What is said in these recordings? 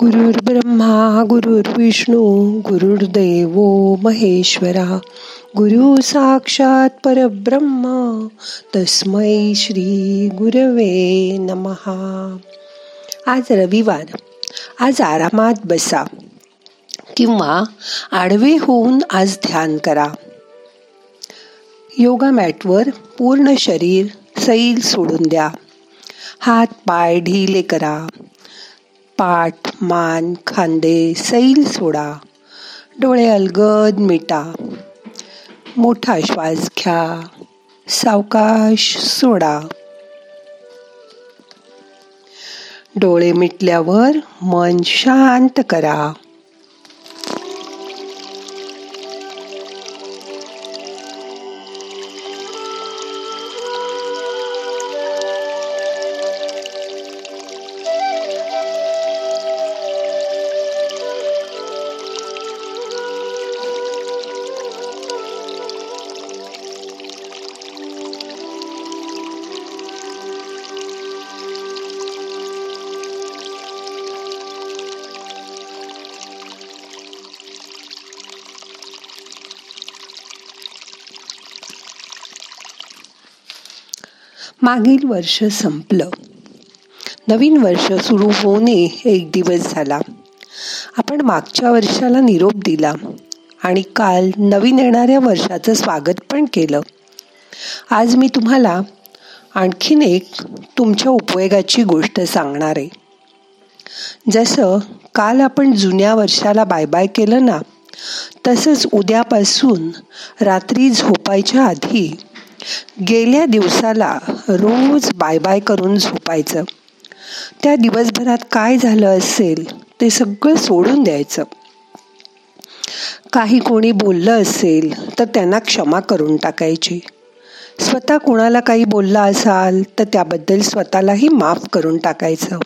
गुरुर् ब्रह्मा गुरुर्विष्णू गुरुर्देव महेश्वरा गुरु साक्षात परब्रह्म तस्मै श्री गुरवे नमहा आज रविवार आज आरामात बसा किंवा आडवे होऊन आज ध्यान करा. योगा मॅटवर पूर्ण शरीर सैल सोडून द्या. हात पाय ढिले करा. पाठ मान खांदे सैल सोडा डोळे अलगद मिटा मोठा श्वास घ्या सावकाश सोडा. डोळे मिटल्यावर मन शांत करा. मागील वर्ष संपलं. नवीन वर्ष सुरू होणे एक दिवस झाला. आपण मागच्या वर्षाला निरोप दिला आणि काल नवीन येणाऱ्या वर्षाचं स्वागत पण केलं. आज मी तुम्हाला आणखीन एक तुमच्या उपयोगाची गोष्ट सांगणार आहे. जसं काल आपण जुन्या वर्षाला बाय बाय केलं ना तसंच उद्यापासून रात्री झोपायच्या आधी गेल्या दिवसाला रोज बाय बाय करून झोपायचं. त्या दिवसभरात काय झालं असेल ते सगळं सोडून द्यायचं. काही कोणी बोललं असेल तर त्यांना क्षमा करून टाकायची. स्वतः कोणाला काही बोलला असाल तर त्याबद्दल स्वतःलाही माफ करून टाकायचं.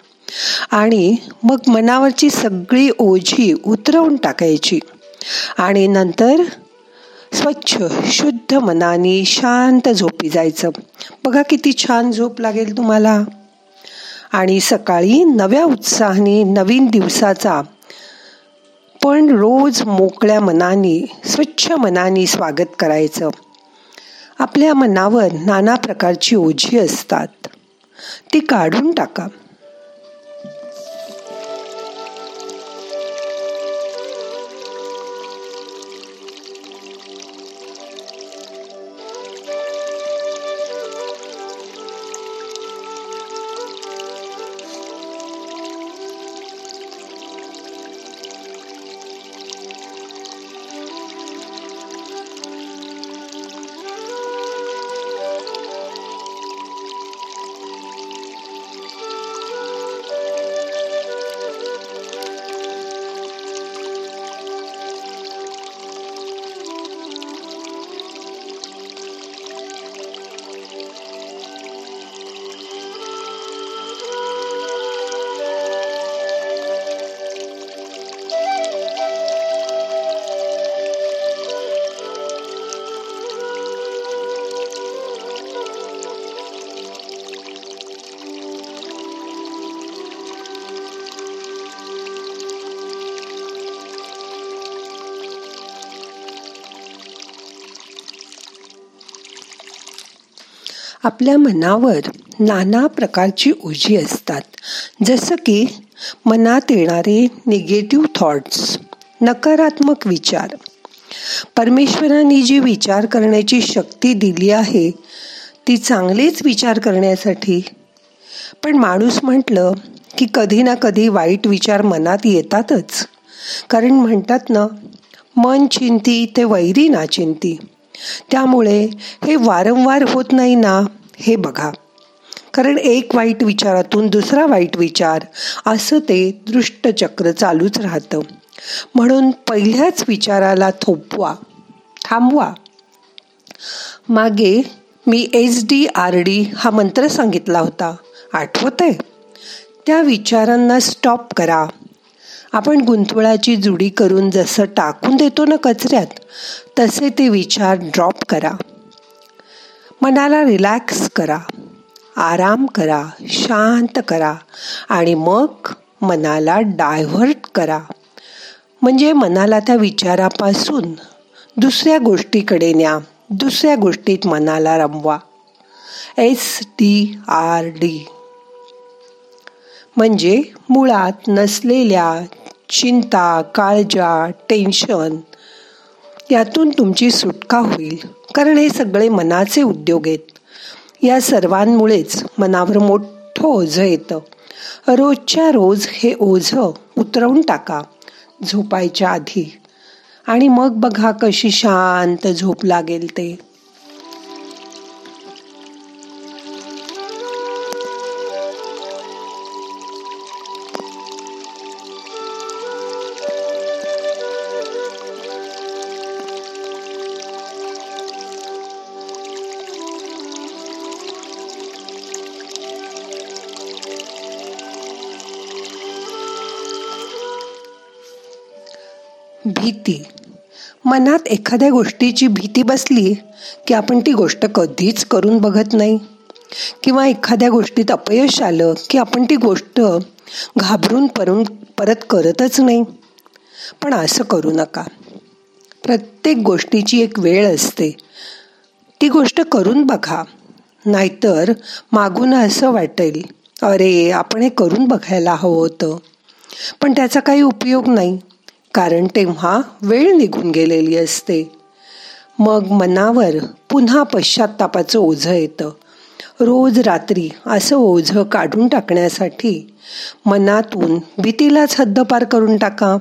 आणि मग मनावरची सगळी ओझी उतरवून टाकायची. आणि नंतर स्वच्छ शुद्ध मनाने शांत झोपी जायचं. बघा किती छान झोप लागेल तुम्हाला. आणि सकाळी नव्या उत्साहाने नवीन दिवसाचा. पण रोज मोकळ्या मनाने स्वच्छ मनाने स्वागत करायचं. आपल्या मनावर नाना प्रकारची ओझी असतात. ती काढून टाका. आपल्या मनावर नाना प्रकारची ओझी असतात. जसं की मनात येणारे निगेटिव्ह थॉट्स नकारात्मक विचार. परमेश्वराने जी विचार करण्याची शक्ती दिली आहे ती चांगलेच विचार करण्यासाठी. पण माणूस म्हटलं की कधी ना कधी वाईट विचार मनात येतातच. कारण म्हणतात ना मन चिंती ते वैरी ना चिंती. त्यामुळे हे वारंवार होत नाही ना. हे बघा. कारण एक वाईट विचारातून दुसरा वाईट विचार असं ते दृष्टचक्र चालूच राहतं. म्हणून पहिल्याच विचाराला थोपवा. थांबवा. मागे मी एच डी आर डी हा मंत्र सांगितला होता. आठवत आहे त्या विचारांना स्टॉप करा. आपण गुंतवळाची जुडी करून जसं टाकून देतो ना कचऱ्यात तसे ते विचार ड्रॉप करा. मनाला रिलॅक्स करा. आराम करा. शांत करा. आणि मग मनाला डायव्हर्ट करा. म्हणजे मनाला त्या विचारापासून दुसऱ्या गोष्टीकडे न्या. दुसऱ्या गोष्टीत मनाला रमवा. एस डी आर डी म्हणजे मुळात नसलेल्या चिंता काळजा टेन्शन यातून तुमची सुटका होईल. कारण हे सगळे मनाचे उद्योग आहेत. या सर्वांमुळेच मनावर मोठं ओझं येतं. रोजच्या रोज हे ओझं उतरवून टाका झोपायच्या आधी. आणि मग बघा कशी शांत झोप लागेल ते. भीती मनात एखाद्या गोष्टीची भीती बसली की आपण ती गोष्ट कधीच करून बघत नाही. किंवा एखाद्या गोष्टीत अपयश आलं की आपण ती गोष्ट घाबरून परून परत करतच नाही. पण असं करू नका. प्रत्येक गोष्टीची एक वेळ असते. ती गोष्ट करून बघा. नाहीतर मागून असं वाटेल अरे आपण हे करून बघायला हवं होतं. पण त्याचा काही उपयोग नाही. कारण तेव्हा वेळ निघून गेलेली असते. मग मनावर पुन्हा पश्चातापाचं ओझं येतं. रोज रात्री असं ओझं काढून टाकण्यासाठी मनातून भीतीलाच हद्दपार करून टाका.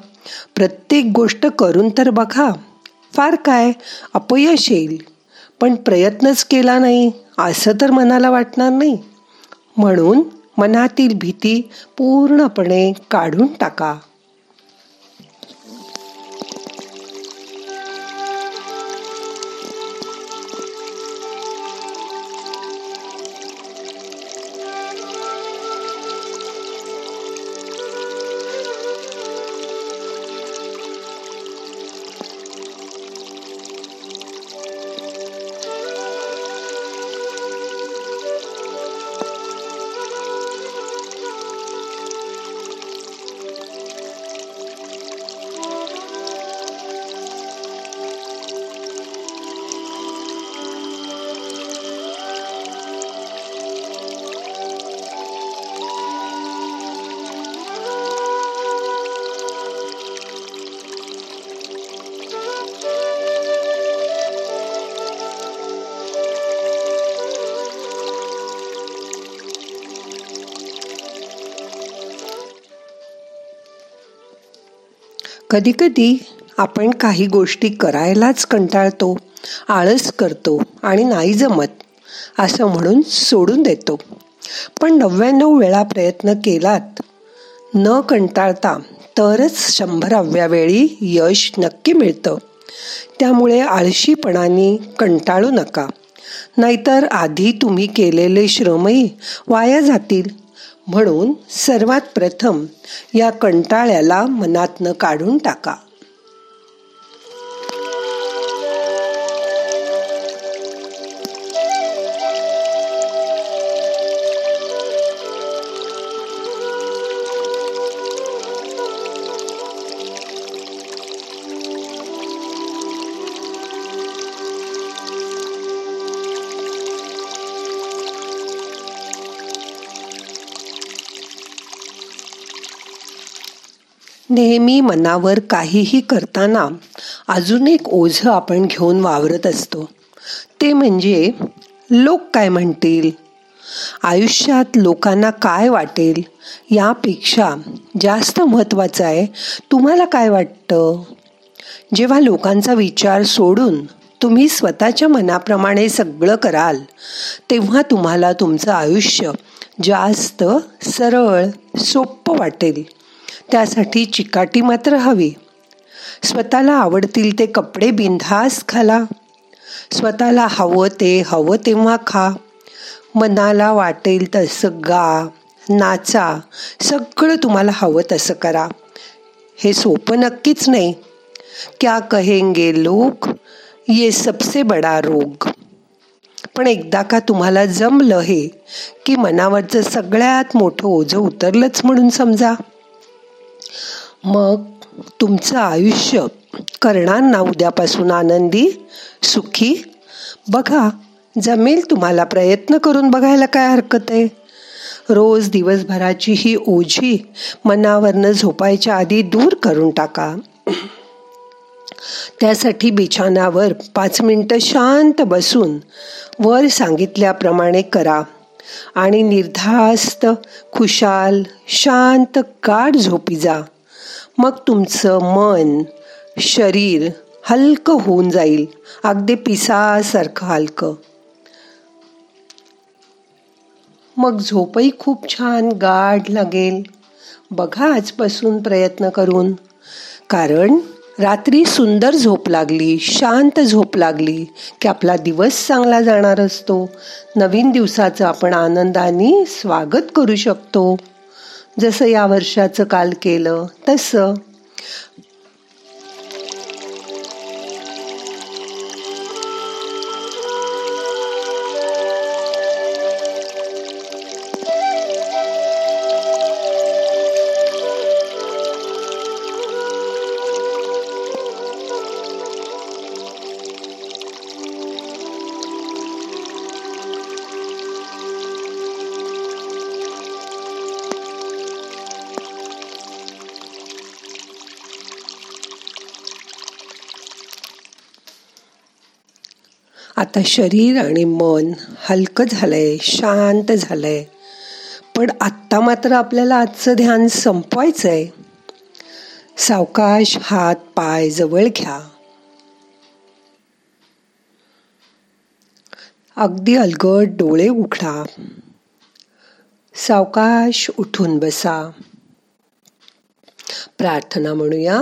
प्रत्येक गोष्ट करून तर बघा. फार काय? अपयश येईल. पण प्रयत्नच केला नाही. असं तर मनाला वाटणार नाही. म्हणून मनातील भीती पूर्णपणे काढून टाका. कधीकधी आपण काही गोष्टी करायलाच कंटाळतो आळस करतो आणि नाही जमत असं म्हणून सोडून देतो. पण नव्याण्णव वेळा प्रयत्न केलात न कंटाळता तरच शंभराव्या वेळी यश नक्की मिळतं. त्यामुळे आळशीपणाने कंटाळू नका. नाहीतर आधी तुम्ही केलेले श्रमही वाया जातील. म्हणून सर्वात प्रथम या कंटाळ्याला मनातनं काढून टाका. नेहमी मनावर काहीही करताना अजून एक ओझ आपण घेऊन वावरत असतो. ते म्हणजे लोक काय म्हणतील? आयुष्यात लोकांना काय वाटेल? यापेक्षा जास्त महत्त्वाचं आहे तुम्हाला काय वाटतं? जेव्हा लोकांचा विचार सोडून तुम्ही स्वतःच्या मनाप्रमाणे सगळं कराल तेव्हा तुम्हाला तुमचं आयुष्य जास्त सरळ सोपं वाटेल. त्यासाठी चिकाटी मात्र हवी. स्वतःला आवडतील ते कपडे बिनधास घाला. स्वतःला हवं ते हवं तेव्हा खा. मनाला वाटेल तसं गा नाचा सगळं तुम्हाला हवं तसं करा. हे सोपं नक्कीच नाही. क्या कहेंगे लोक? ये सबसे बडा रोग. पण एकदा का तुम्हाला जमलं हे की मनावरचं सगळ्यात मोठं ओझं उतरलंच म्हणून समजा. मग तुमचं आयुष्य करणार ना उद्यापासून आनंदी सुखी. बघा जमेल तुम्हाला प्रयत्न करून बघायला काय हरकत आहे? रोज दिवसभराची ही ओझी मनावरनं झोपायच्या आधी दूर करून टाका. त्यासाठी बिछानावर पाच मिनटं शांत बसून वर सांगितल्याप्रमाणे करा. आणि निर्धास्त खुशाल शांत गाढ झोपी जा. मग तुमचं मन शरीर हलकं होऊन जाईल. अगदी पिसासारखं हलकं. मग झोपही खूप छान गाढ लागेल. बघा आजपासून प्रयत्न करून. कारण रात्री सुंदर झोप लागली शांत झोप लागली की आपला दिवस चांगला जाणार असतो. नवीन दिवसाचं आपण आनंदाने स्वागत करू शकतो. जसं या वर्षाचं काल केलं तसं आता शरीर आणि मन हलकं झालंय शांत झालंय. पण आत्ता मात्र आपल्याला आजचं ध्यान संपवायचं आहे सावकाश हात पाय जवळ घ्या. अगदी अलगट डोळे उघडा. सावकाश उठून बसा. प्रार्थना म्हणूया.